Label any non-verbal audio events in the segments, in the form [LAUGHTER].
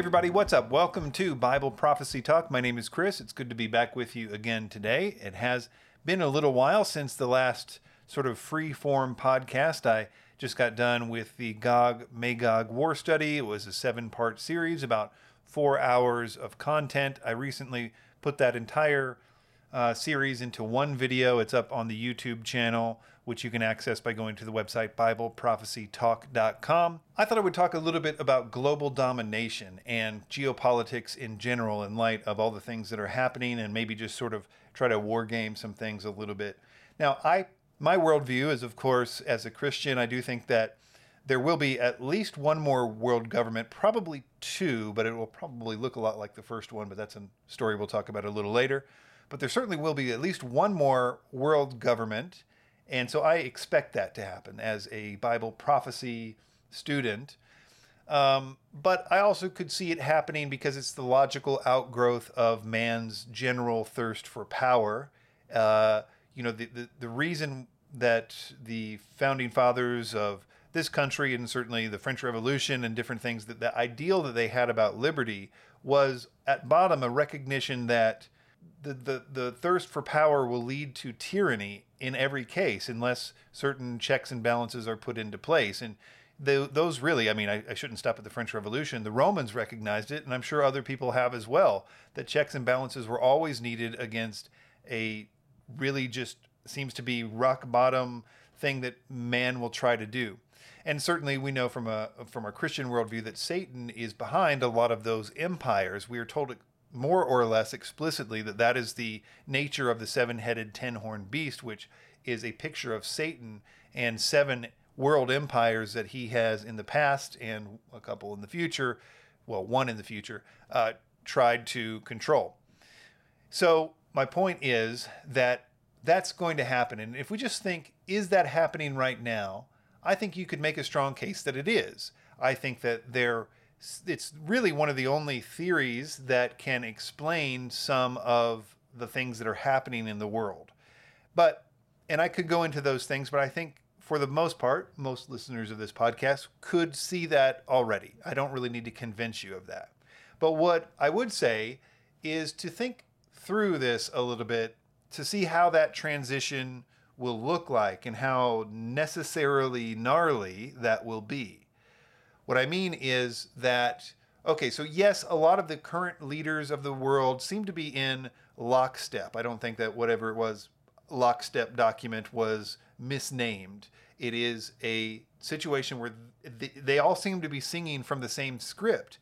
everybody, what's up? Welcome to Bible Prophecy Talk. My name is Chris. It's good to be back with you again today. It has been a little while since the last sort of free form podcast. I just got done with the Gog Magog War Study. It was a seven part series, about four hours of content. I recently put that entire uh, series into one video. It's up on the YouTube channel, which you can access by going to the website BibleProphecyTalk.com. I thought I would talk a little bit about global domination and geopolitics in general in light of all the things that are happening and maybe just sort of try to war game some things a little bit. Now, I my worldview is, of course, as a Christian, I do think that there will be at least one more world government, probably two, but it will probably look a lot like the first one, but that's a story we'll talk about a little later but there certainly will be at least one more world government. And so I expect that to happen as a Bible prophecy student. Um, but I also could see it happening because it's the logical outgrowth of man's general thirst for power. Uh, you know, the, the, the reason that the founding fathers of this country and certainly the French Revolution and different things that the ideal that they had about liberty was at bottom a recognition that the, the, the thirst for power will lead to tyranny in every case unless certain checks and balances are put into place. And the, those really, I mean, I, I, shouldn't stop at the French Revolution. The Romans recognized it, and I'm sure other people have as well, that checks and balances were always needed against a really just seems to be rock bottom thing that man will try to do. And certainly, we know from a from a Christian worldview that Satan is behind a lot of those empires. We are told more or less explicitly that that is the nature of the seven headed, ten horned beast, which is a picture of Satan and seven world empires that he has in the past and a couple in the future, well, one in the future, uh, tried to control. So, my point is that that's going to happen. And if we just think, is that happening right now? I think you could make a strong case that it is. I think that there it's really one of the only theories that can explain some of the things that are happening in the world. But, and I could go into those things, but I think for the most part, most listeners of this podcast could see that already. I don't really need to convince you of that. But what I would say is to think through this a little bit to see how that transition will look like and how necessarily gnarly that will be. What I mean is that, okay, so yes, a lot of the current leaders of the world seem to be in lockstep. I don't think that whatever it was, lockstep document was misnamed. It is a situation where they all seem to be singing from the same script.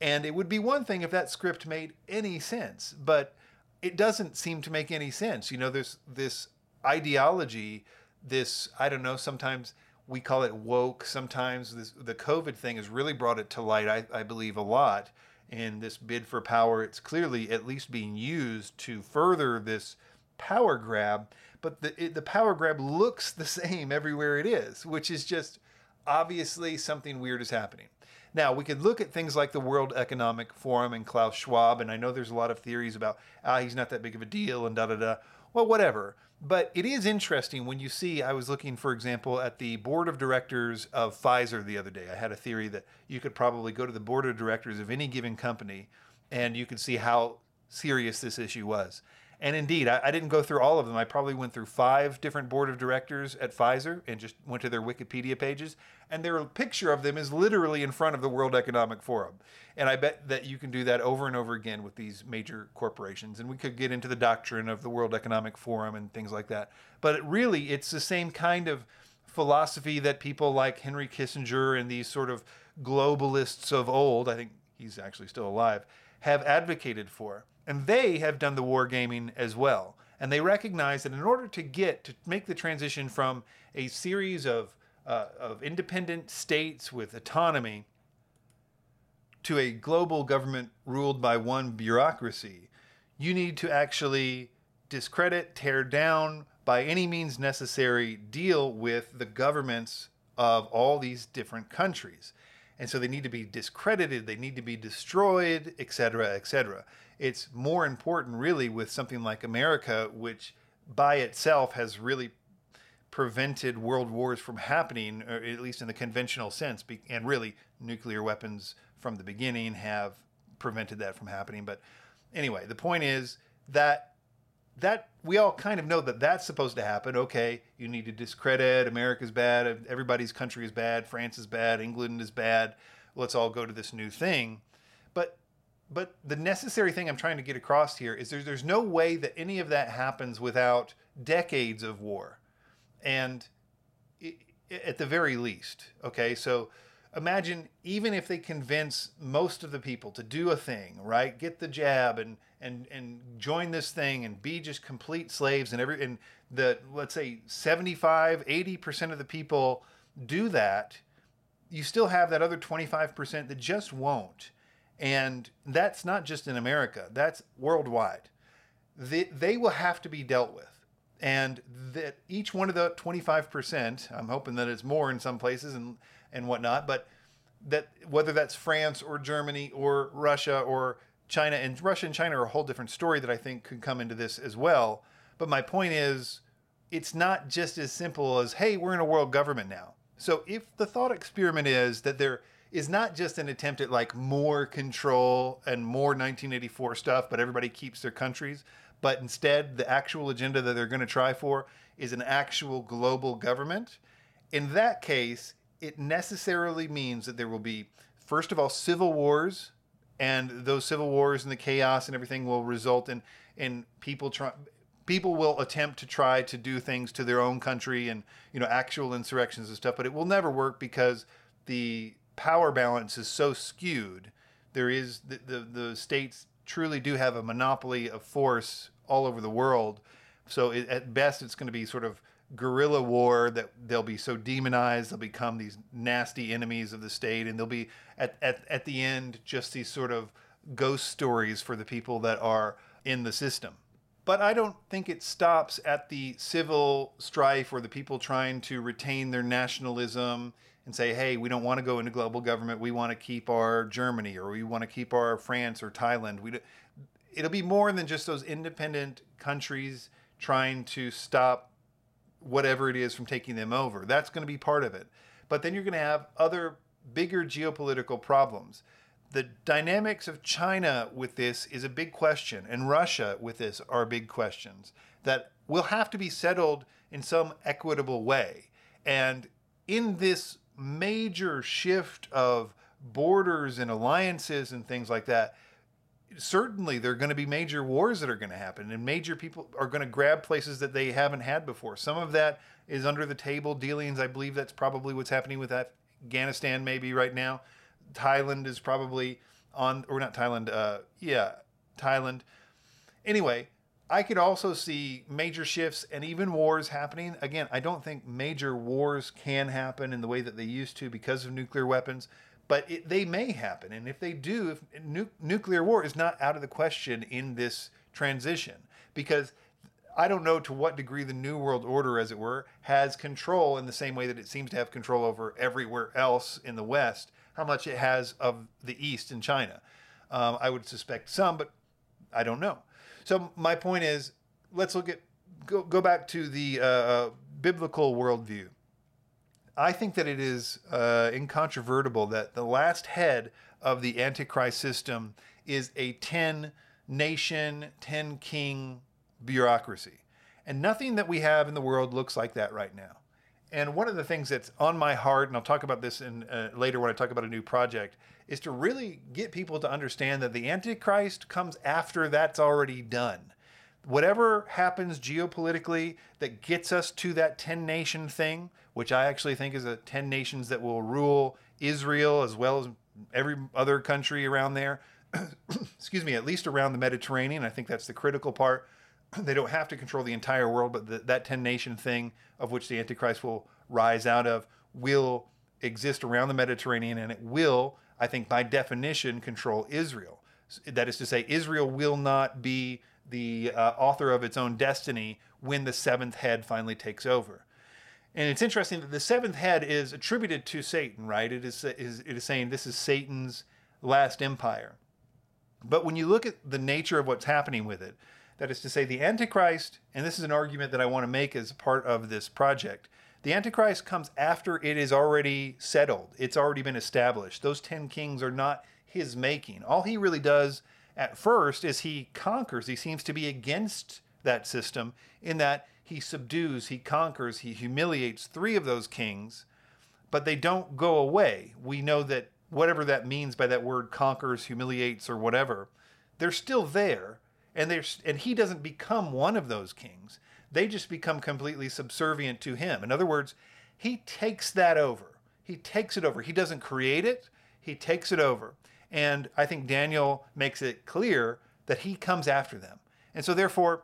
And it would be one thing if that script made any sense, but it doesn't seem to make any sense. You know, there's this ideology, this, I don't know, sometimes we call it woke. Sometimes this, the COVID thing has really brought it to light, I, I believe, a lot. In this bid for power, it's clearly at least being used to further this power grab. But the, it, the power grab looks the [LAUGHS] same everywhere it is, which is just obviously something weird is happening. Now, we could look at things like the World Economic Forum and Klaus Schwab, and I know there's a lot of theories about, ah, he's not that big of a deal and da da da. Well, whatever. But it is interesting when you see. I was looking, for example, at the board of directors of Pfizer the other day. I had a theory that you could probably go to the board of directors of any given company and you could see how serious this issue was. And indeed, I, I, didn't go through all of them. I probably went through five different board of directors at Pfizer and just went to their Wikipedia pages. And their picture of them is literally in front of the World Economic Forum. And I bet that you can do that over and over again with these major corporations. And we could get into the doctrine of the World Economic Forum and things like that. But it really, it's the same kind of philosophy that people like Henry Kissinger and these sort of globalists of old, I think he's actually still alive, have advocated for. And they have done the wargaming as well. And they recognize that in order to get to make the transition from a series of, uh, of independent states with autonomy to a global government ruled by one bureaucracy, you need to actually discredit, tear down, by any means necessary, deal with the governments of all these different countries. And so they need to be discredited, they need to be destroyed, etc., etc. It's more important, really, with something like America, which by itself has really prevented world wars from happening, or at least in the conventional sense, and really nuclear weapons from the beginning have prevented that from happening. But anyway, the point is that that we all kind of know that that's supposed to happen. Okay, you need to discredit America's bad, everybody's country is bad, France is bad, England is bad. Let's all go to this new thing. But but the necessary thing I'm trying to get across here is there's there's no way that any of that happens without decades of war, and it, at the very least, okay, so imagine even if they convince most of the people to do a thing, right? Get the jab and and and join this thing and be just complete slaves and every and the let's say 75 80% of the people do that you still have that other 25% that just won't and that's not just in america that's worldwide. They, they will have to be dealt with. And that each one of the 25% i'm hoping that it's more in some places and and whatnot but that whether that's france or germany or russia or china and russia and china are a whole different story that i think could come into this as well. But my point is it's not just as simple as hey we're in a world government now. So if the thought experiment is that there is not just an attempt at like more control and more 1984 stuff but everybody keeps their countries but instead the actual agenda that they're going to try for is an actual global government. In that case, it necessarily means that there will be, first of all, civil wars, and those civil wars and the chaos and everything will result in in people trying. People will attempt to try to do things to their own country and you know actual insurrections and stuff, but it will never work because the power balance is so skewed. There is the, the, the states truly do have a monopoly of force all over the world. So it, at best, it's going to be sort of guerrilla war that they'll be so demonized they'll become these nasty enemies of the state and they'll be at, at, at the end just these sort of ghost stories for the people that are in the system but i don't think it stops at the civil strife or the people trying to retain their nationalism and say hey we don't want to go into global government we want to keep our germany or we want to keep our france or thailand we it'll be more than just those independent countries trying to stop whatever it is from taking them over. That's going to be part of it. But then you're going to have other bigger geopolitical problems. The dynamics of China with this is a big question, and Russia with this are big questions that will have to be settled in some equitable way. And in this major shift of borders and alliances and things like that, certainly there are going to be major wars that are going to happen and major people are going to grab places that they haven't had before. Some of that is under the table dealings. I believe that's probably what's happening with afghanistan maybe right now. Thailand is probably on or not thailand uh, yeah thailand. Anyway i could also see major shifts and even wars happening again i don't think major wars can happen in the way that they used to because of nuclear weapons but it, they may happen. And if they do, if nu- nuclear war is not out of the question in this transition, because I don't know to what degree the New World Order, as it were, has control in the same way that it seems to have control over everywhere else in the West, how much it has of the East in China. Um, I would suspect some, but I don't know. So my point is, let's look at go, go back to the uh, uh biblical worldview. I think that it is uh, incontrovertible that the last head of the Antichrist system is a 10 nation, 10 king bureaucracy. And nothing that we have in the world looks like that right now. And one of the things that's on my heart, and I'll talk about this in, uh, later when I talk about a new project, is to really get people to understand that the Antichrist comes after that's already done. Whatever happens geopolitically that gets us to that 10 nation thing, which I actually think is a 10 nations that will rule Israel as well as every other country around there. [COUGHS] Excuse me, at least around the Mediterranean. I think that's the critical part. [CLEARS THROAT] They don't have to control the entire world, but the, that 10 nation thing of which the Antichrist will rise out of will exist around the Mediterranean and it will, I think, by definition, control Israel. That is to say, Israel will not be the uh, author of its own destiny when the seventh head finally takes over. And it's interesting that the seventh head is attributed to Satan, right? It is, is, it is saying this is Satan's last empire. But when you look at the nature of what's happening with it, that is to say, the Antichrist, and this is an argument that I want to make as part of this project, The Antichrist comes after it is already settled, it's already been established. Those 10 kings are not his making. All he really does at first is he conquers, he seems to be against that system in that he subdues, he conquers, he humiliates three of those kings, but they don't go away. We know that whatever that means by that word conquers, humiliates, or whatever, they're still there. And, there's, and he doesn't become one of those kings. They just become completely subservient to him. In other words, he takes that over. He takes it over. He doesn't create it, he takes it over. And I think Daniel makes it clear that he comes after them. And so, therefore,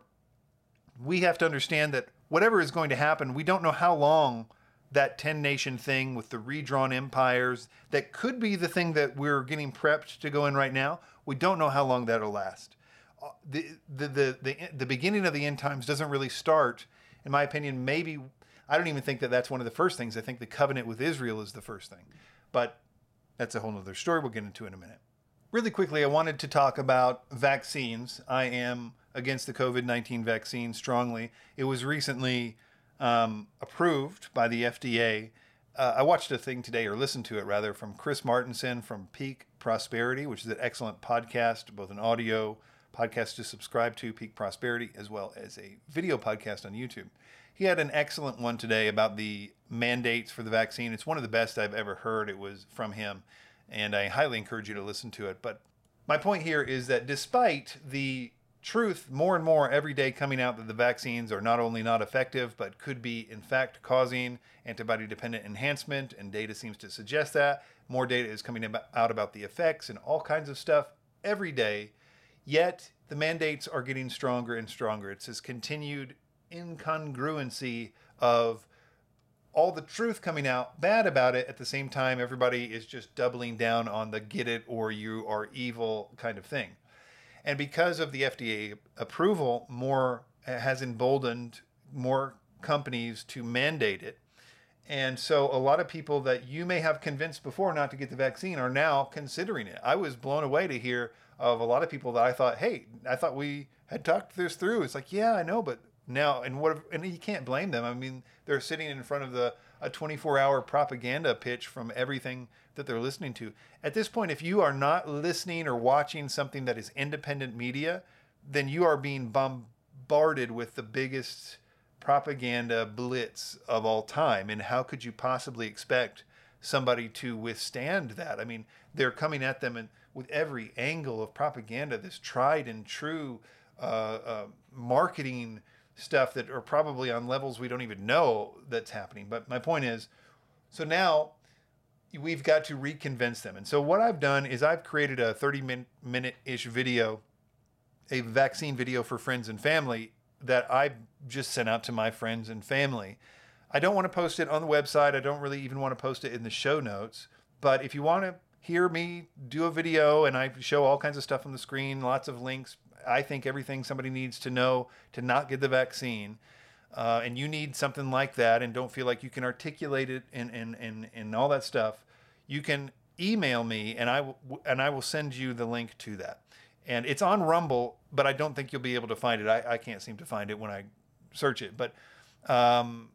we have to understand that whatever is going to happen, we don't know how long that 10 nation thing with the redrawn empires that could be the thing that we're getting prepped to go in right now. We don't know how long that'll last. Uh, the, the, the, the, the beginning of the end times doesn't really start, in my opinion, maybe, I don't even think that that's one of the first things. I think the covenant with Israel is the first thing. But that's a whole other story we'll get into in a minute. Really quickly, I wanted to talk about vaccines. I am against the COVID 19 vaccine strongly. It was recently um, approved by the FDA. Uh, I watched a thing today, or listened to it rather, from Chris Martenson from Peak Prosperity, which is an excellent podcast, both an audio podcast to subscribe to, Peak Prosperity, as well as a video podcast on YouTube. He had an excellent one today about the mandates for the vaccine. It's one of the best I've ever heard. It was from him, and I highly encourage you to listen to it. But my point here is that despite the truth more and more every day coming out that the vaccines are not only not effective, but could be, in fact, causing antibody dependent enhancement, and data seems to suggest that. More data is coming out about the effects and all kinds of stuff every day. Yet the mandates are getting stronger and stronger. It's this continued incongruency of all the truth coming out bad about it at the same time everybody is just doubling down on the get it or you are evil kind of thing and because of the FDA approval, more has emboldened more companies to mandate it. And so a lot of people that you may have convinced before not to get the vaccine are now considering it. I was blown away to hear of a lot of people that I thought, hey, I thought we had talked this through. It's like, yeah, I know, but now and what and you can't blame them. I mean, they're sitting in front of the a 24-hour propaganda pitch from everything that they're listening to. At this point, if you are not listening or watching something that is independent media, then you are being bombarded with the biggest propaganda blitz of all time. And how could you possibly expect somebody to withstand that? I mean, they're coming at them and with every angle of propaganda, this tried and true uh, uh, marketing stuff that are probably on levels we don't even know that's happening. But my point is, so now we've got to reconvince them. And so what I've done is I've created a 30 minute ish video, a vaccine video for friends and family that I just sent out to my friends and family. I don't want to post it on the website. I don't really even want to post it in the show notes. But if you want to hear me do a video and I show all kinds of stuff on the screen, lots of links, I think everything somebody needs to know to not get the vaccine. Uh, and you need something like that and don't feel like you can articulate it and, and, and, and all that stuff, you can email me and I, w- and I will send you the link to that. And it's on Rumble, but I don't think you'll be able to find it. I, I can't seem to find it when I search it. But um,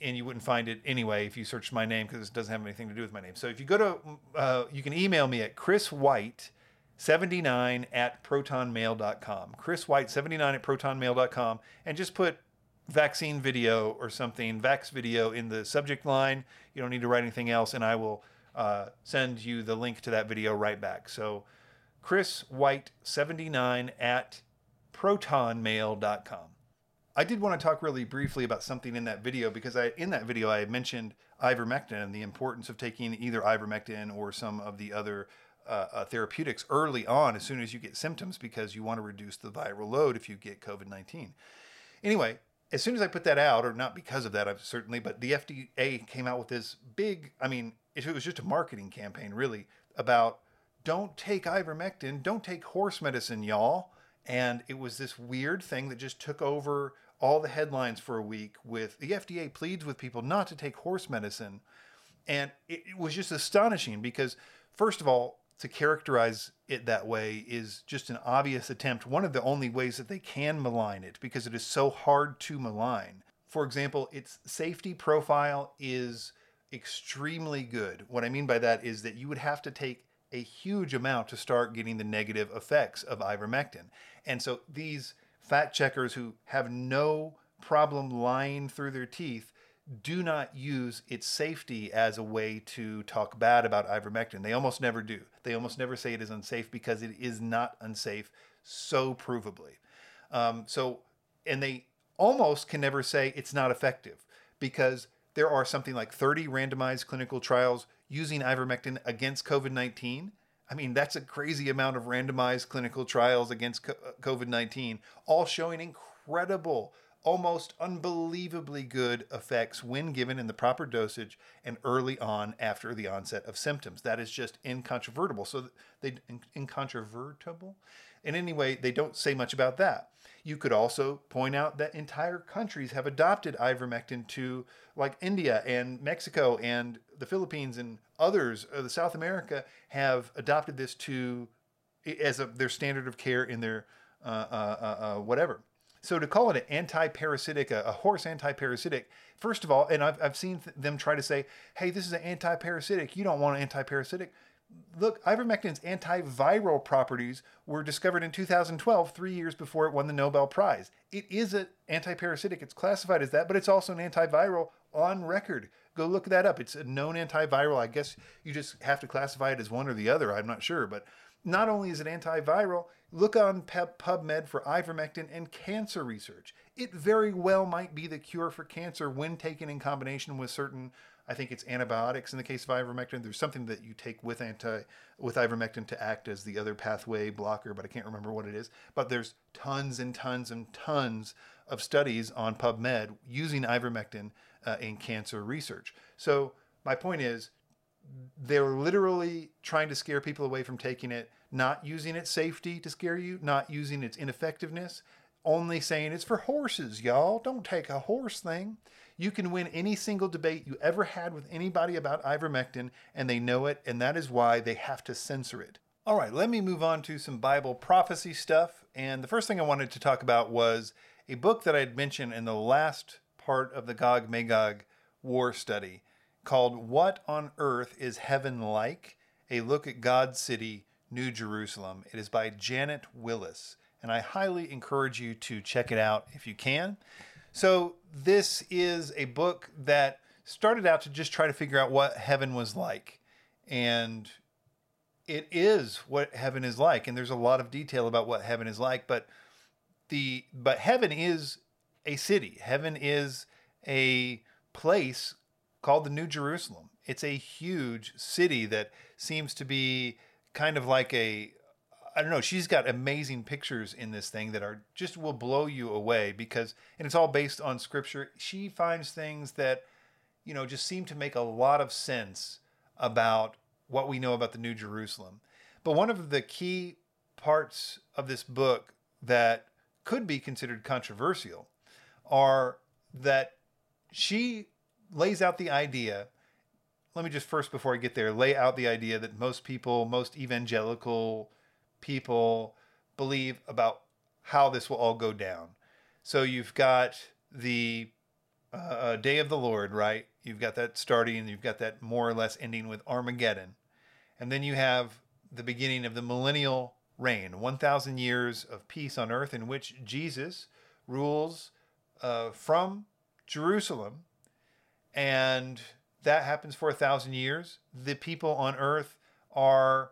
and you wouldn't find it anyway if you searched my name because it doesn't have anything to do with my name. So if you go to, uh, you can email me at Chris White 79 at protonmail.com. Chris White 79 at protonmail.com and just put vaccine video or something, vax video in the subject line. You don't need to write anything else, and I will uh, send you the link to that video right back. So Chris White 79 at protonmail.com. I did want to talk really briefly about something in that video because I in that video I mentioned ivermectin and the importance of taking either ivermectin or some of the other uh, uh, therapeutics early on as soon as you get symptoms because you want to reduce the viral load if you get COVID 19. Anyway, as soon as I put that out, or not because of that, I've certainly, but the FDA came out with this big, I mean, it was just a marketing campaign really about don't take ivermectin, don't take horse medicine, y'all. And it was this weird thing that just took over all the headlines for a week with the FDA pleads with people not to take horse medicine. And it, it was just astonishing because, first of all, to characterize it that way is just an obvious attempt, one of the only ways that they can malign it because it is so hard to malign. for example, its safety profile is extremely good. What I mean by that is that you would have to take a huge amount to start getting the negative effects of ivermectin. And so these fat checkers who have no problem lying through their teeth do not use its safety as a way to talk bad about ivermectin. They almost never do. They almost never say it is unsafe because it is not unsafe, so provably. Um, so, and they almost can never say it's not effective because there are something like 30 randomized clinical trials using ivermectin against COVID 19. I mean, that's a crazy amount of randomized clinical trials against uh, COVID 19, all showing incredible almost unbelievably good effects when given in the proper dosage and early on after the onset of symptoms. That is just incontrovertible. So they incontrovertible. In any way, they don't say much about that. You could also point out that entire countries have adopted ivermectin to, like India and Mexico and the Philippines and others, uh, the South America, have adopted this to as a, their standard of care in their uh, uh, uh, uh whatever. So to call it an anti-parasitic, a, a horse anti-parasitic, first of all, and I've, I've seen th- them try to say, hey, this is an anti-parasitic. You don't want an anti-parasitic. Look, ivermectin's antiviral properties were discovered in 2012, three years before it won the Nobel Prize. It is an anti-parasitic. It's classified as that, but it's also an antiviral on record. Go look that up. It's a known antiviral. I guess you just have to classify it as one or the other. I'm not sure, but not only is it antiviral, look on PubMed for ivermectin and cancer research. It very well might be the cure for cancer when taken in combination with certain, I think it's antibiotics in the case of ivermectin. There's something that you take with anti with ivermectin to act as the other pathway blocker, but I can't remember what it is. But there's tons and tons and tons of studies on PubMed using ivermectin uh, in cancer research. So my point is they're literally trying to scare people away from taking it, not using its safety to scare you, not using its ineffectiveness, only saying it's for horses, y'all. Don't take a horse thing. You can win any single debate you ever had with anybody about ivermectin, and they know it, and that is why they have to censor it. All right, let me move on to some Bible prophecy stuff. And the first thing I wanted to talk about was a book that I had mentioned in the last part of the Gog Magog war study called What on Earth is Heaven Like? A Look at God's City, New Jerusalem. It is by Janet Willis, and I highly encourage you to check it out if you can. So, this is a book that started out to just try to figure out what heaven was like. And it is what heaven is like. And there's a lot of detail about what heaven is like, but the but heaven is a city. Heaven is a place called the New Jerusalem. It's a huge city that seems to be kind of like a I don't know, she's got amazing pictures in this thing that are just will blow you away because and it's all based on scripture. She finds things that you know just seem to make a lot of sense about what we know about the New Jerusalem. But one of the key parts of this book that could be considered controversial are that she lays out the idea. Let me just first, before I get there, lay out the idea that most people, most evangelical people, believe about how this will all go down. So you've got the uh, uh, day of the Lord, right? You've got that starting, you've got that more or less ending with Armageddon. And then you have the beginning of the millennial reign 1,000 years of peace on earth in which Jesus rules uh, from Jerusalem and that happens for a thousand years. The people on earth are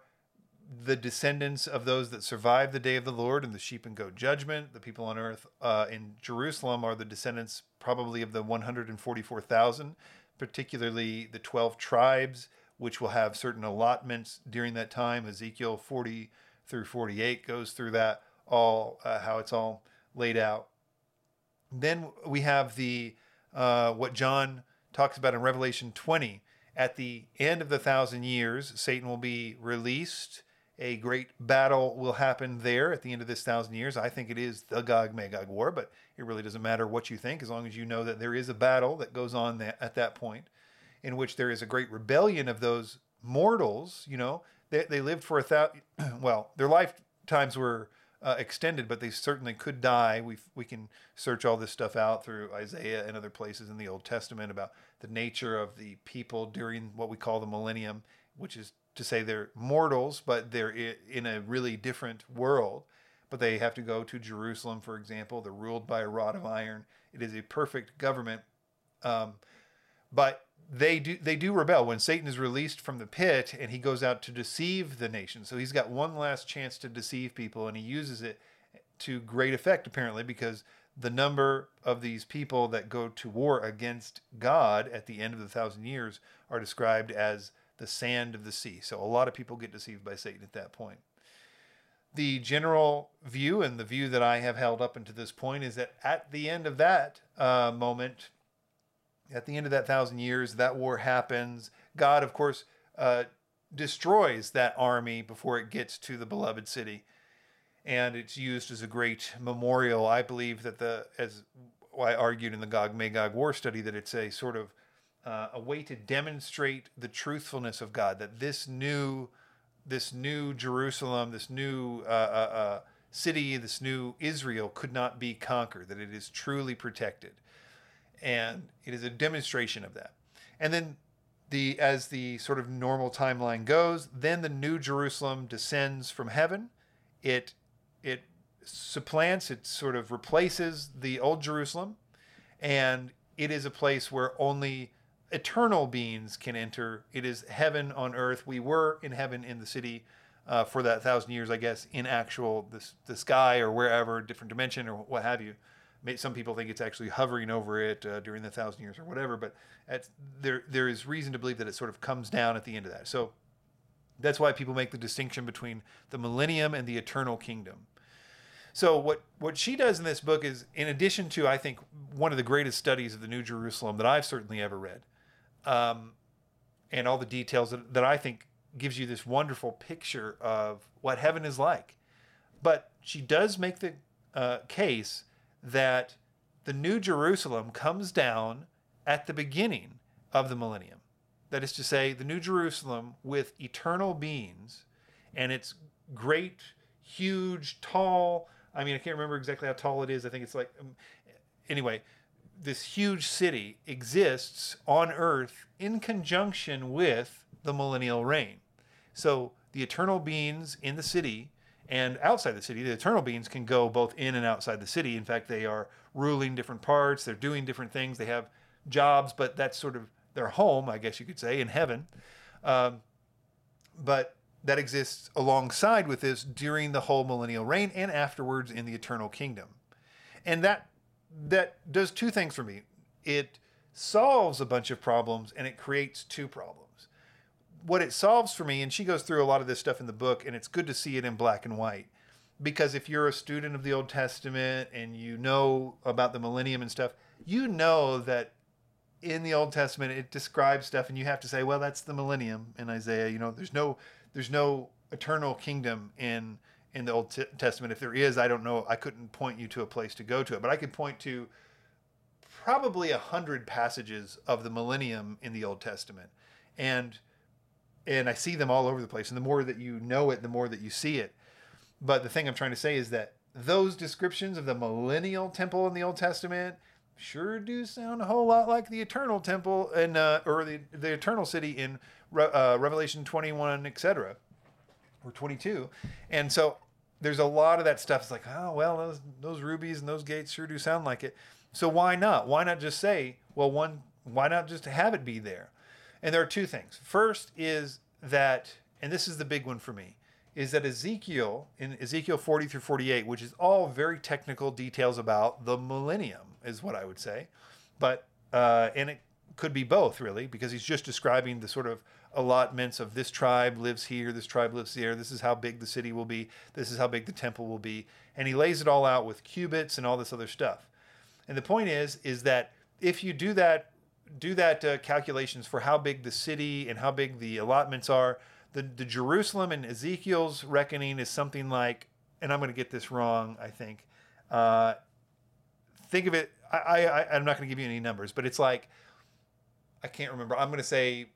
the descendants of those that survived the day of the Lord and the sheep and goat judgment. The people on earth uh, in Jerusalem are the descendants probably of the 144,000, particularly the 12 tribes, which will have certain allotments during that time. Ezekiel 40 through 48 goes through that, all uh, how it's all laid out. Then we have the uh, what John talks about in Revelation 20. At the end of the thousand years, Satan will be released. A great battle will happen there at the end of this thousand years. I think it is the Gog Magog War, but it really doesn't matter what you think as long as you know that there is a battle that goes on at that point in which there is a great rebellion of those mortals. You know, they, they lived for a thousand, [CLEARS THROAT] well, their lifetimes were uh, extended, but they certainly could die. We we can search all this stuff out through Isaiah and other places in the Old Testament about the nature of the people during what we call the millennium, which is to say they're mortals, but they're in a really different world. But they have to go to Jerusalem, for example. They're ruled by a rod of iron. It is a perfect government. Um, but they do they do rebel when Satan is released from the pit and he goes out to deceive the nation. So he's got one last chance to deceive people and he uses it to great effect apparently because the number of these people that go to war against God at the end of the thousand years are described as the sand of the sea. So a lot of people get deceived by Satan at that point. The general view and the view that I have held up until this point is that at the end of that uh, moment, at the end of that thousand years, that war happens. God, of course, uh, destroys that army before it gets to the beloved city. And it's used as a great memorial. I believe that the, as I argued in the Gog Magog war study, that it's a sort of uh, a way to demonstrate the truthfulness of God, that this new, this new Jerusalem, this new uh, uh, uh city, this new Israel could not be conquered, that it is truly protected and it is a demonstration of that. And then the as the sort of normal timeline goes, then the new Jerusalem descends from heaven. It it supplants, it sort of replaces the old Jerusalem, and it is a place where only eternal beings can enter. It is heaven on earth. We were in heaven in the city uh, for that thousand years, I guess, in actual this the sky or wherever, different dimension or what have you some people think it's actually hovering over it uh, during the thousand years or whatever, but there there is reason to believe that it sort of comes down at the end of that. So that's why people make the distinction between the millennium and the eternal kingdom. So what what she does in this book is, in addition to I think one of the greatest studies of the New Jerusalem that I've certainly ever read, um, and all the details that, that I think gives you this wonderful picture of what heaven is like. But she does make the uh, case that the New Jerusalem comes down at the beginning of the millennium. That is to say, the New Jerusalem with eternal beings and its great, huge, tall. I mean, I can't remember exactly how tall it is. I think it's like, um, anyway, this huge city exists on earth in conjunction with the millennial reign. So the eternal beings in the city and outside the city, the eternal beings can go both in and outside the city. In fact, they are ruling different parts, they're doing different things, they have jobs, but that's sort of their home, I guess you could say, in heaven. Um, but that exists alongside with this during the whole millennial reign and afterwards in the eternal kingdom. And that that does two things for me. It solves a bunch of problems and it creates two problems what it solves for me, and she goes through a lot of this stuff in the book, and it's good to see it in black and white. Because if you're a student of the Old Testament and you know about the millennium and stuff, you know that in the Old Testament it describes stuff, and you have to say, well, that's the millennium in Isaiah. You know, there's no there's no eternal kingdom in in the Old T- Testament. If there is, I don't know. I couldn't point you to a place to go to it, but I could point to probably a hundred passages of the millennium in the Old Testament, and and I see them all over the place. And the more that you know it, the more that you see it. But the thing I'm trying to say is that those descriptions of the millennial temple in the Old Testament sure do sound a whole lot like the eternal temple and uh, or the, the eternal city in Re- uh, Revelation 21, etc., or 22. And so there's a lot of that stuff. It's like, oh well, those those rubies and those gates sure do sound like it. So why not? Why not just say, well, one, why not just have it be there? And there are two things. First is that, and this is the big one for me, is that Ezekiel, in Ezekiel 40 through 48, which is all very technical details about the millennium, is what I would say. But, uh, and it could be both, really, because he's just describing the sort of allotments of this tribe lives here, this tribe lives here, this is how big the city will be, this is how big the temple will be. And he lays it all out with cubits and all this other stuff. And the point is, is that if you do that do that uh, calculations for how big the city and how big the allotments are. The, the Jerusalem and Ezekiel's reckoning is something like, and I'm going to get this wrong, I think. Uh, think of it. I, I I'm not going to give you any numbers, but it's like I can't remember. I'm going to say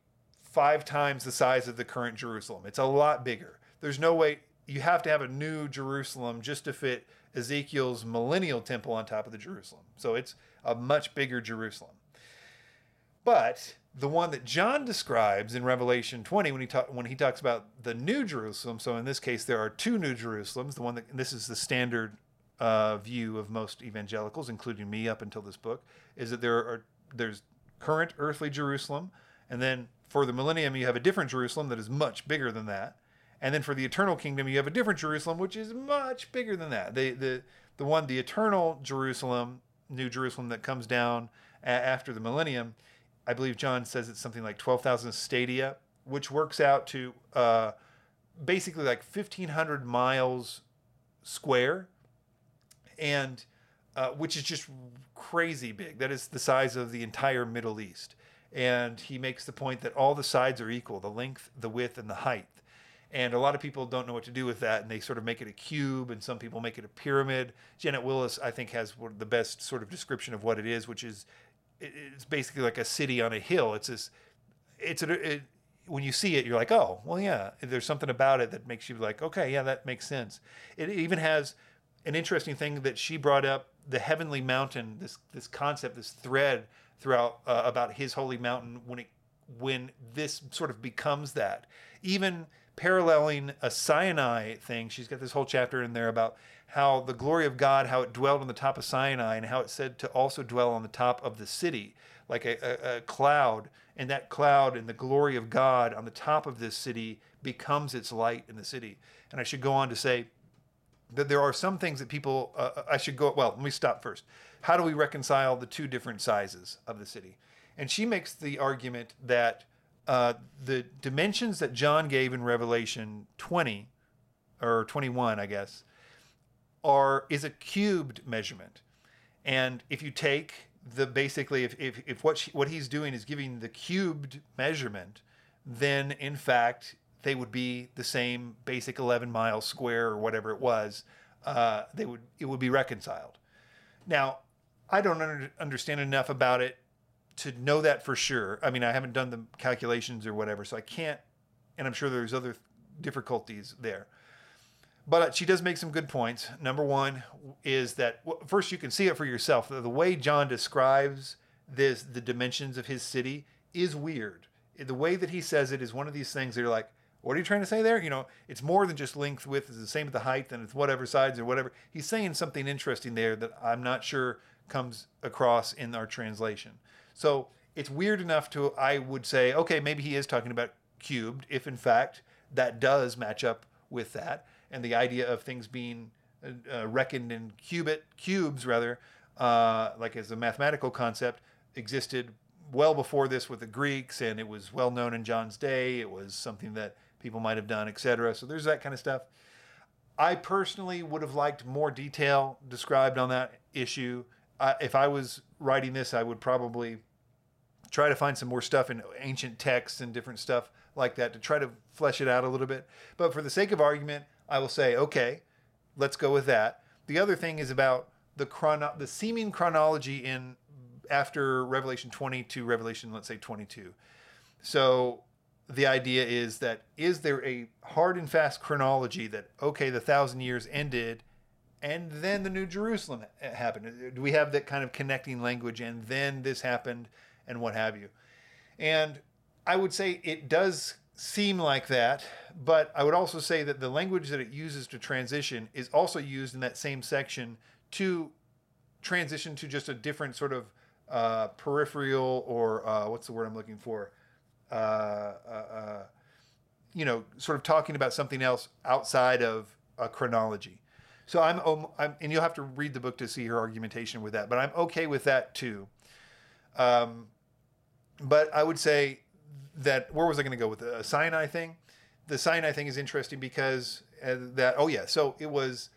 five times the size of the current Jerusalem. It's a lot bigger. There's no way you have to have a new Jerusalem just to fit Ezekiel's millennial temple on top of the Jerusalem. So it's a much bigger Jerusalem. But the one that John describes in Revelation 20 when he talk, when he talks about the new Jerusalem, so in this case there are two new Jerusalems, the one that this is the standard uh, view of most evangelicals, including me up until this book, is that there are there's current earthly Jerusalem, and then for the millennium you have a different Jerusalem that is much bigger than that, and then for the eternal kingdom you have a different Jerusalem which is much bigger than that. The the the one the eternal Jerusalem, New Jerusalem that comes down a- after the millennium I believe John says it's something like 12,000 stadia, which works out to uh, basically like 1,500 miles square, and uh, which is just crazy big. That is the size of the entire Middle East. And he makes the point that all the sides are equal the length, the width, and the height. And a lot of people don't know what to do with that, and they sort of make it a cube, and some people make it a pyramid. Janet Willis, I think, has the best sort of description of what it is, which is it's basically like a city on a hill. It's this, it's a, it, when you see it, you're like, oh, well, yeah. There's something about it that makes you like, okay, yeah, that makes sense. It even has an interesting thing that she brought up: the heavenly mountain. This this concept, this thread throughout uh, about his holy mountain when it when this sort of becomes that. Even paralleling a Sinai thing, she's got this whole chapter in there about how the glory of God, how it dwelled on the top of Sinai, and how it said to also dwell on the top of the city, like a, a, a, cloud. And that cloud and the glory of God on the top of this city becomes its light in the city. And I should go on to say that there are some things that people, uh, I should go, well, let me stop first. How do we reconcile the two different sizes of the city? And she makes the argument that uh, the dimensions that John gave in Revelation 20 or 21, I guess, are is a cubed measurement. And if you take the basically if, if, if what she, what he's doing is giving the cubed measurement, then in fact they would be the same basic 11 miles square or whatever it was. Uh, they would it would be reconciled. Now, I don't under, understand enough about it to know that for sure. I mean, I haven't done the calculations or whatever, so I can't. And I'm sure there's other difficulties there. But she does make some good points. Number one is that first you can see it for yourself. The way John describes this, the dimensions of his city, is weird. The way that he says it is one of these things that you're like, what are you trying to say there? You know, it's more than just length, width. It's the same with the height, and it's whatever sides or whatever. He's saying something interesting there that I'm not sure comes across in our translation. So it's weird enough to, I would say, okay, maybe he is talking about cubed, if in fact that does match up with that and the idea of things being uh, uh, reckoned in cubit cubes rather, uh, like as a mathematical concept, existed well before this with the Greeks, and it was well known in John's day. It was something that people might have done, etc. So there's that kind of stuff. I personally would have liked more detail described on that issue. If I was writing this, I would probably try to find some more stuff in ancient texts and different stuff like that to try to flesh it out a little bit. But for the sake of argument, I will say, okay, let's go with that. The other thing is about the chrono- the seeming chronology in after Revelation 20 to Revelation, let's say 22. So the idea is that is there a hard and fast chronology that okay, the thousand years ended, and then the New Jerusalem happened? Do we have that kind of connecting language, and then this happened, and what have you? And I would say it does seem like that, but I would also say that the language that it uses to transition is also used in that same section to transition to just a different sort of uh, peripheral or uh, what's the word I'm looking for? Uh, uh, uh you know, sort of talking about something else outside of a chronology. So I'm, um, I'm, and you'll have to read the book to see her argumentation with that, but I'm okay with that too. Um, but I would say that where was I going to go with the Sinai thing? The Sinai thing is interesting because uh, that oh yeah, so it was.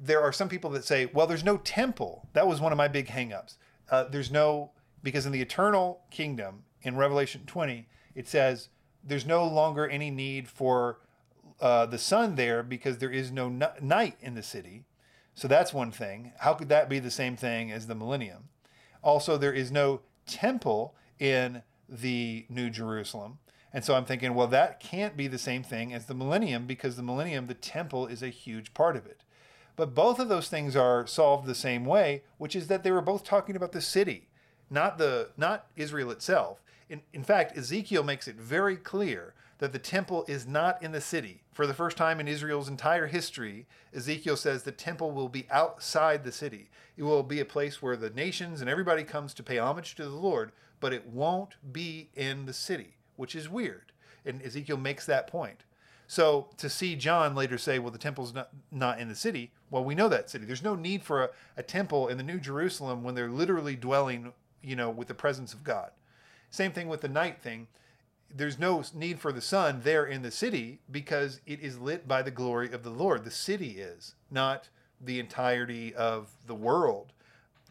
There are some people that say, well, there's no temple. That was one of my big hangups. Uh, there's no because in the eternal kingdom in Revelation 20 it says there's no longer any need for uh, the sun there because there is no n- night in the city. So that's one thing. How could that be the same thing as the millennium? Also, there is no temple in the New Jerusalem. And so I'm thinking, well, that can't be the same thing as the millennium because the millennium, the temple is a huge part of it. But both of those things are solved the same way, which is that they were both talking about the city, not the not Israel itself. In, in fact, Ezekiel makes it very clear that the temple is not in the city. For the first time in Israel's entire history, Ezekiel says the temple will be outside the city. It will be a place where the nations and everybody comes to pay homage to the Lord, but it won't be in the city, which is weird. And Ezekiel makes that point. So to see John later say, well, the temple's not, not in the city, well, we know that city. There's no need for a, a temple in the New Jerusalem when they're literally dwelling, you know, with the presence of God. Same thing with the night thing. There's no need for the sun there in the city because it is lit by the glory of the Lord. The city is, not the entirety of the world.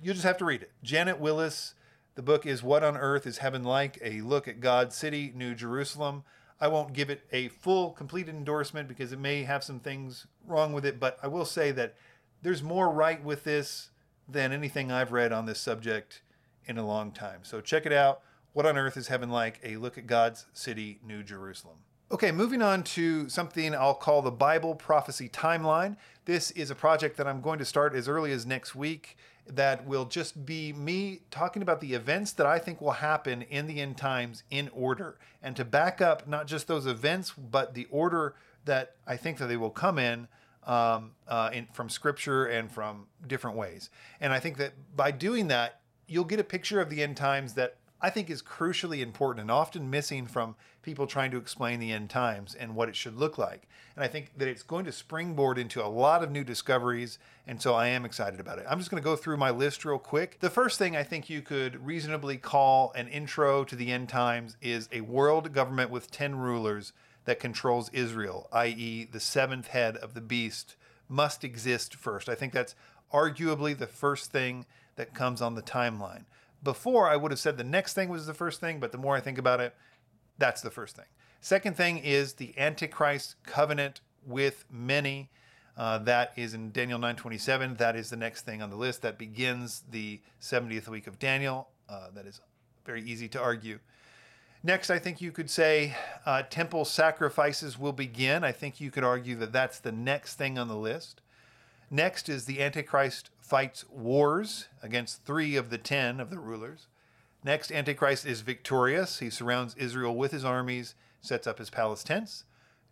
You just have to read it. Janet Willis, the book is What on Earth is Heaven Like? A Look at God's City, New Jerusalem. I won't give it a full, complete endorsement because it may have some things wrong with it, but I will say that there's more right with this than anything I've read on this subject in a long time. So check it out. What on Earth is Heaven Like? A Look at God's City, New Jerusalem. Okay, moving on to something I'll call the Bible Prophecy Timeline. This is a project that I'm going to start as early as next week that will just be me talking about the events that I think will happen in the end times in order and to back up not just those events, but the order that I think that they will come in, um, uh, in from scripture and from different ways. And I think that by doing that, you'll get a picture of the end times that I think is crucially important and often missing from people trying to explain the end times and what it should look like. And I think that it's going to springboard into a lot of new discoveries. And so I am excited about it. I'm just going to go through my list real quick. The first thing I think you could reasonably call an intro to the end times is a world government with 10 rulers that controls Israel, i.e., the seventh head of the beast must exist first. I think that's arguably the first thing that comes on the timeline. Before, I would have said the next thing was the first thing, but the more I think about it, that's the first thing. Second thing is the Antichrist covenant with many. Uh, that is in Daniel 9:27. That is the next thing on the list. That begins the 70th week of Daniel. Uh, that is very easy to argue. Next, I think you could say uh, temple sacrifices will begin. I think you could argue that that's the next thing on the list. Next is the Antichrist fights wars against three of the ten of the rulers. Next, Antichrist is victorious. He surrounds Israel with his armies, sets up his palace tents.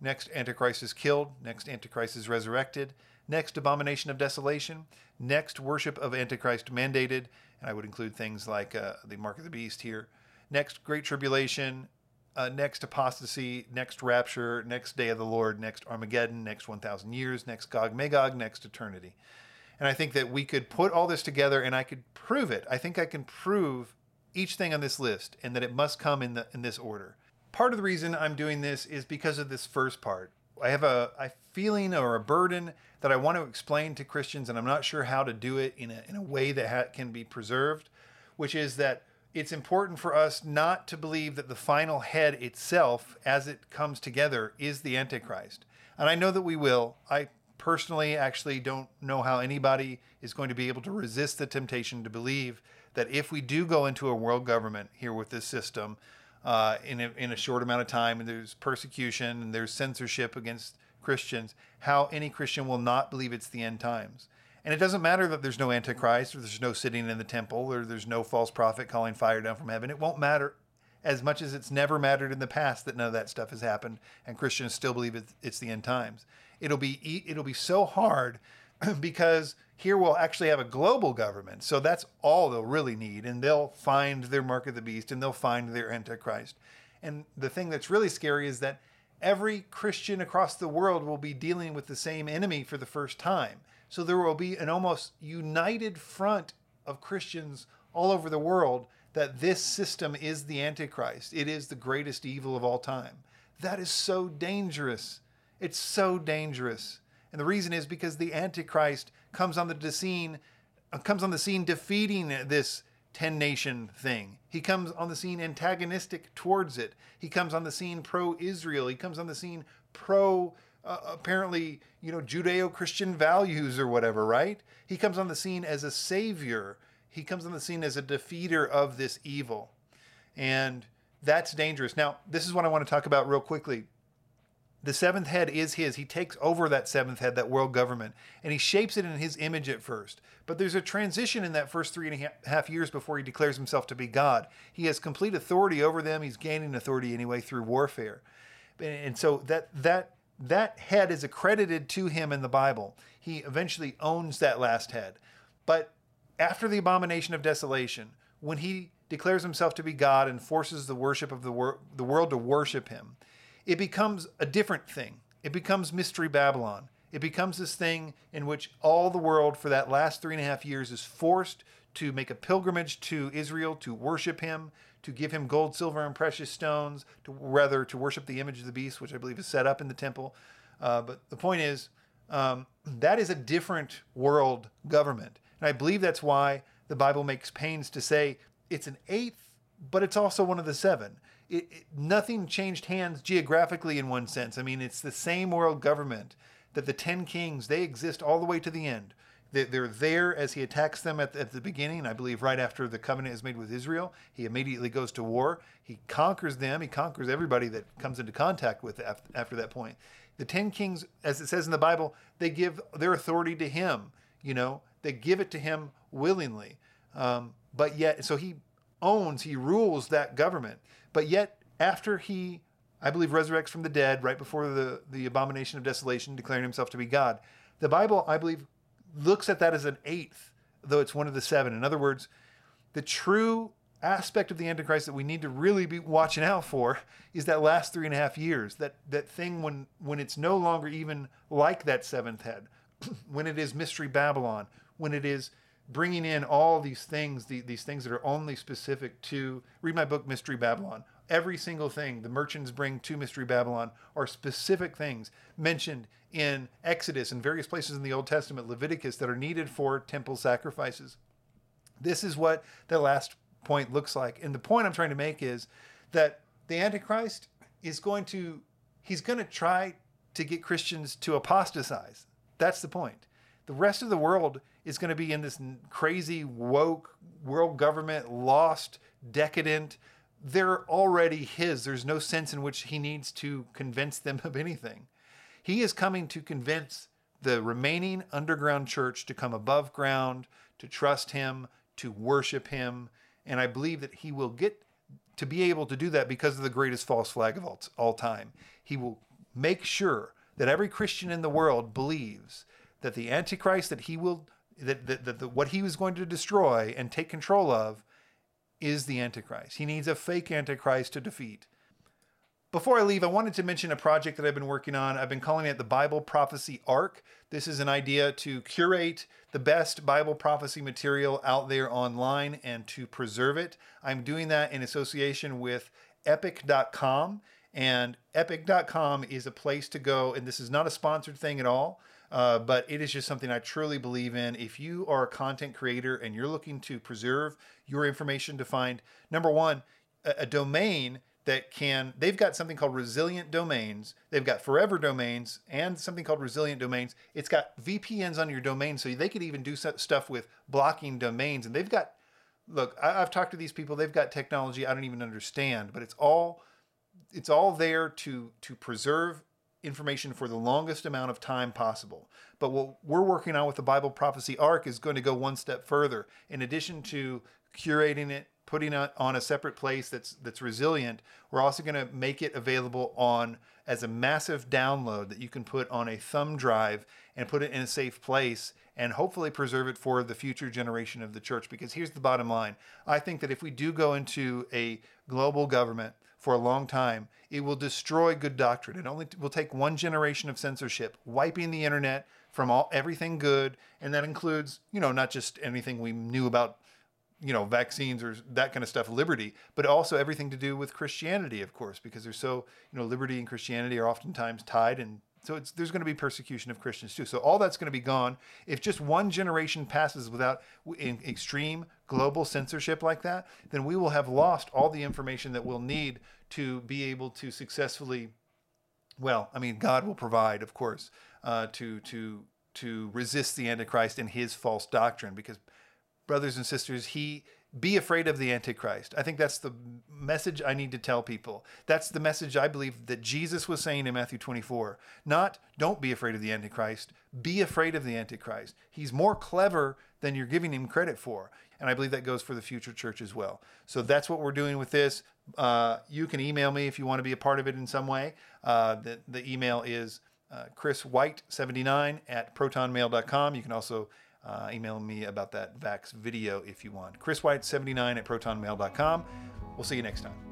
Next, Antichrist is killed. Next, Antichrist is resurrected. Next, abomination of desolation. Next, worship of Antichrist mandated. And I would include things like uh, the mark of the beast here. Next, great tribulation uh, next apostasy, next rapture, next day of the Lord, next Armageddon, next 1,000 years, next Gog Magog, next eternity. And I think that we could put all this together and I could prove it. I think I can prove each thing on this list and that it must come in, the, in this order. Part of the reason I'm doing this is because of this first part. I have a, a feeling or a burden that I want to explain to Christians, and I'm not sure how to do it in a, in a way that ha- can be preserved, which is that it's important for us not to believe that the final head itself, as it comes together, is the Antichrist. And I know that we will. I personally actually don't know how anybody is going to be able to resist the temptation to believe that if we do go into a world government here with this system uh, in, a, in a short amount of time, and there's persecution and there's censorship against Christians, how any Christian will not believe it's the end times. And it doesn't matter that there's no Antichrist or there's no sitting in the temple or there's no false prophet calling fire down from heaven. It won't matter as much as it's never mattered in the past that none of that stuff has happened and Christians still believe it's the end times. It'll be it'll be so hard [CLEARS THROAT] because here we'll actually have a global government. So that's all they'll really need and they'll find their mark of the beast and they'll find their antichrist. And the thing that's really scary is that every Christian across the world will be dealing with the same enemy for the first time. So there will be an almost united front of Christians all over the world that this system is the Antichrist. It is the greatest evil of all time. That is so dangerous. It's so dangerous. And the reason is because the Antichrist comes on the scene, uh, comes on the scene defeating this 10 nation thing. He comes on the scene antagonistic towards it. He comes on the scene pro Israel. He comes on the scene pro uh, apparently, you know, Judeo Christian values or whatever, right? He comes on the scene as a savior. He comes on the scene as a defeater of this evil. And that's dangerous. Now, this is what I want to talk about real quickly. The seventh head is his. He takes over that seventh head, that world government, and he shapes it in his image at first. But there's a transition in that first three and a half years before he declares himself to be God. He has complete authority over them. He's gaining authority anyway through warfare. And so that that that head is accredited to him in the Bible. He eventually owns that last head. But after the abomination of desolation, when he declares himself to be God and forces the worship of the, wor- the world to worship him, it becomes a different thing. It becomes Mystery Babylon. It becomes this thing in which all the world for that last three and a half years is forced to make a pilgrimage to Israel to worship him, to give him gold, silver, and precious stones, to rather to worship the image of the beast, which I believe is set up in the temple. Uh, but the point is, um, [CLEARS THROAT] that is a different world government. And I believe that's why the Bible makes pains to say it's an eighth, but it's also one of the seven it, it, nothing changed hands geographically in one sense. I mean, it's the same world government that the ten kings they exist all the way to the end. They're there as he attacks them at the, at the beginning. I believe right after the covenant is made with Israel, he immediately goes to war. He conquers them. He conquers everybody that comes into contact with after that point. The ten kings, as it says in the Bible, they give their authority to him. You know, they give it to him willingly. Um, but yet, so he owns, he rules that government. But yet, after he, I believe, resurrects from the dead right before the, the abomination of desolation, declaring himself to be God, the Bible, I believe, looks at that as an eighth, though it's one of the seven. In other words, the true aspect of the Antichrist that we need to really be watching out for is that last three and a half years, that, that thing when, when it's no longer even like that seventh head, [CLEARS THROAT] when it is Mystery Babylon, when it is bringing in all these things, the, these things that are only specific to, read my book, Mystery Babylon. Every single thing the merchants bring to Mystery Babylon are specific things mentioned in Exodus and various places in the Old Testament, Leviticus, that are needed for temple sacrifices. This is what the last point looks like. And the point I'm trying to make is that the Antichrist is going to, he's going to try to get Christians to apostatize. That's the point. The rest of the world is going to be in this crazy woke world government, lost, decadent. They're already his. There's no sense in which he needs to convince them [LAUGHS] of anything. He is coming to convince the remaining underground church to come above ground, to trust him, to worship him. And I believe that he will get to be able to do that because of the greatest false flag of all, all time. He will make sure that every Christian in the world believes that the Antichrist that he will that, that, that the, what he was going to destroy and take control of is the Antichrist. He needs a fake Antichrist to defeat. Before I leave, I wanted to mention a project that I've been working on. I've been calling it the Bible Prophecy Ark. This is an idea to curate the best Bible prophecy material out there online and to preserve it. I'm doing that in association with epik.com. And epik.com is a place to go, and this is not a sponsored thing at all. Uh, but it is just something I truly believe in. If you are a content creator and you're looking to preserve your information to find, number one, a, a domain that can, they've got something called resilient domains. They've got forever domains and something called resilient domains. It's got VPNs on your domain, so they could even do stuff with blocking domains. And they've got, look, I, I've talked to these people. They've got technology I don't even understand, but it's all, it's all there to to preserve information for the longest amount of time possible. But what we're working on with the Bible Prophecy Ark is going to go one step further. In addition to curating it, putting it on a separate place that's that's resilient, we're also going to make it available on as a massive download that you can put on a thumb drive and put it in a safe place and hopefully preserve it for the future generation of the church because here's the bottom line. I think that if we do go into a global government for a long time, it will destroy good doctrine. It only will take one generation of censorship, wiping the internet from all everything good, and that includes, you know, not just anything we knew about, you know, vaccines or that kind of stuff, liberty, but also everything to do with Christianity, of course, because they're so, you know, liberty and Christianity are oftentimes tied and so there's going to be persecution of Christians too. So all that's going to be gone. If just one generation passes without extreme global censorship like that, then we will have lost all the information that we'll need to be able to successfully. Well, I mean, God will provide, of course, uh, to to to resist the Antichrist and his false doctrine, because brothers and sisters, he be afraid of the Antichrist. I think that's the message I need to tell people. That's the message I believe that Jesus was saying in Matthew 24. Not, don't be afraid of the Antichrist, be afraid of the Antichrist. He's more clever than you're giving him credit for. And I believe that goes for the future church as well. So that's what we're doing with this. Uh, you can email me if you want to be a part of it in some way. Uh, the, the email is uh, chriswhite79 at protonmail.com. You can also uh, email me about that Vax video if you want. Chris White 79 at protonmail.com. We'll see you next time.